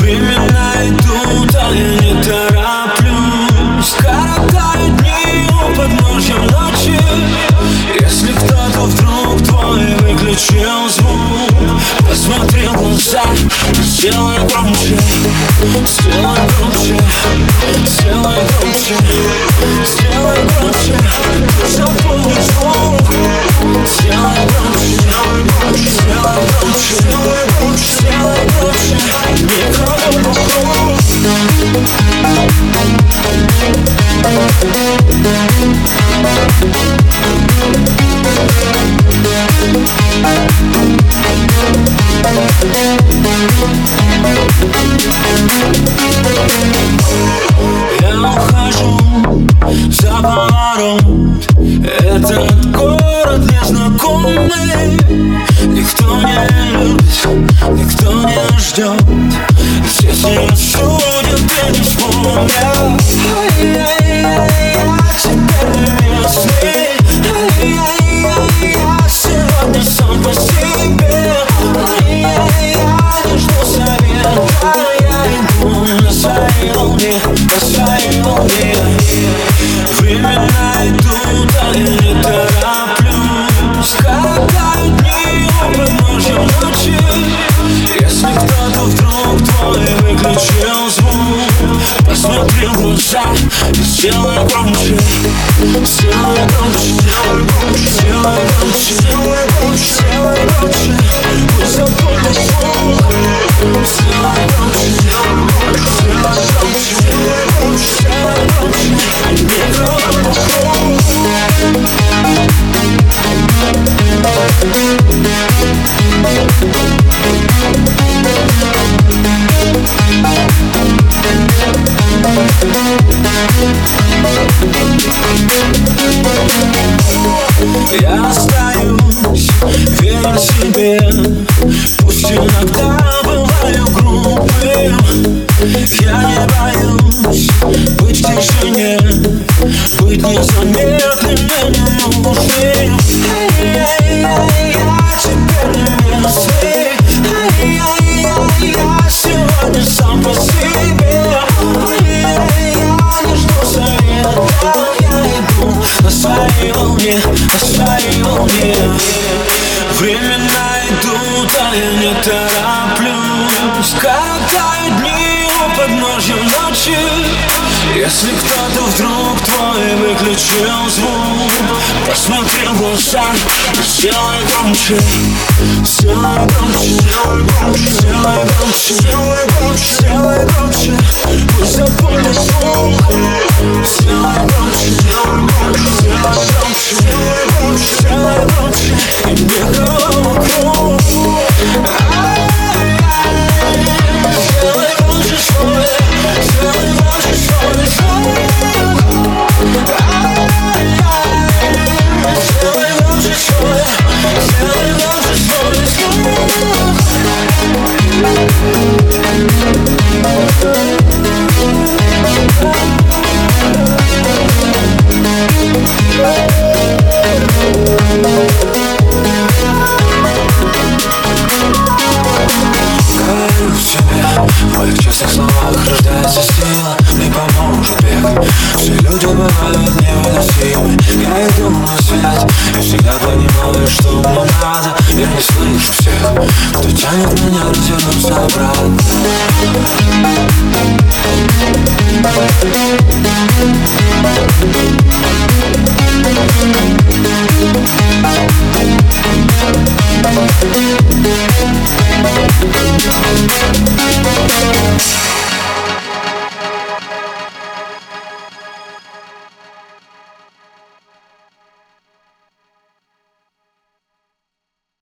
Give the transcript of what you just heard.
Времена идут, а я сделай громче Сделай громче, сделай Я ухожу за поворот Этот город незнакомый Никто не любит, никто не ждет Здесь не судят и не вспомнят Посмотри в глаза и сделай громче Сделай громче, сделай Времена идут, а я не тороплюсь. Коротаю дни у подножья ночи Если кто-то вдруг твой выключил звук Посмотри в глаза Сделай громче, сделай громче, сделай громче Сделай громче, сделай громче Пусть запомнит звук Сделай громче, простых словах рождается сила Мне поможет век Все люди бывают невыносимы Я иду на свет и всегда понимаю, что мне надо Я не слышу всех, кто тянет меня развернуться обратно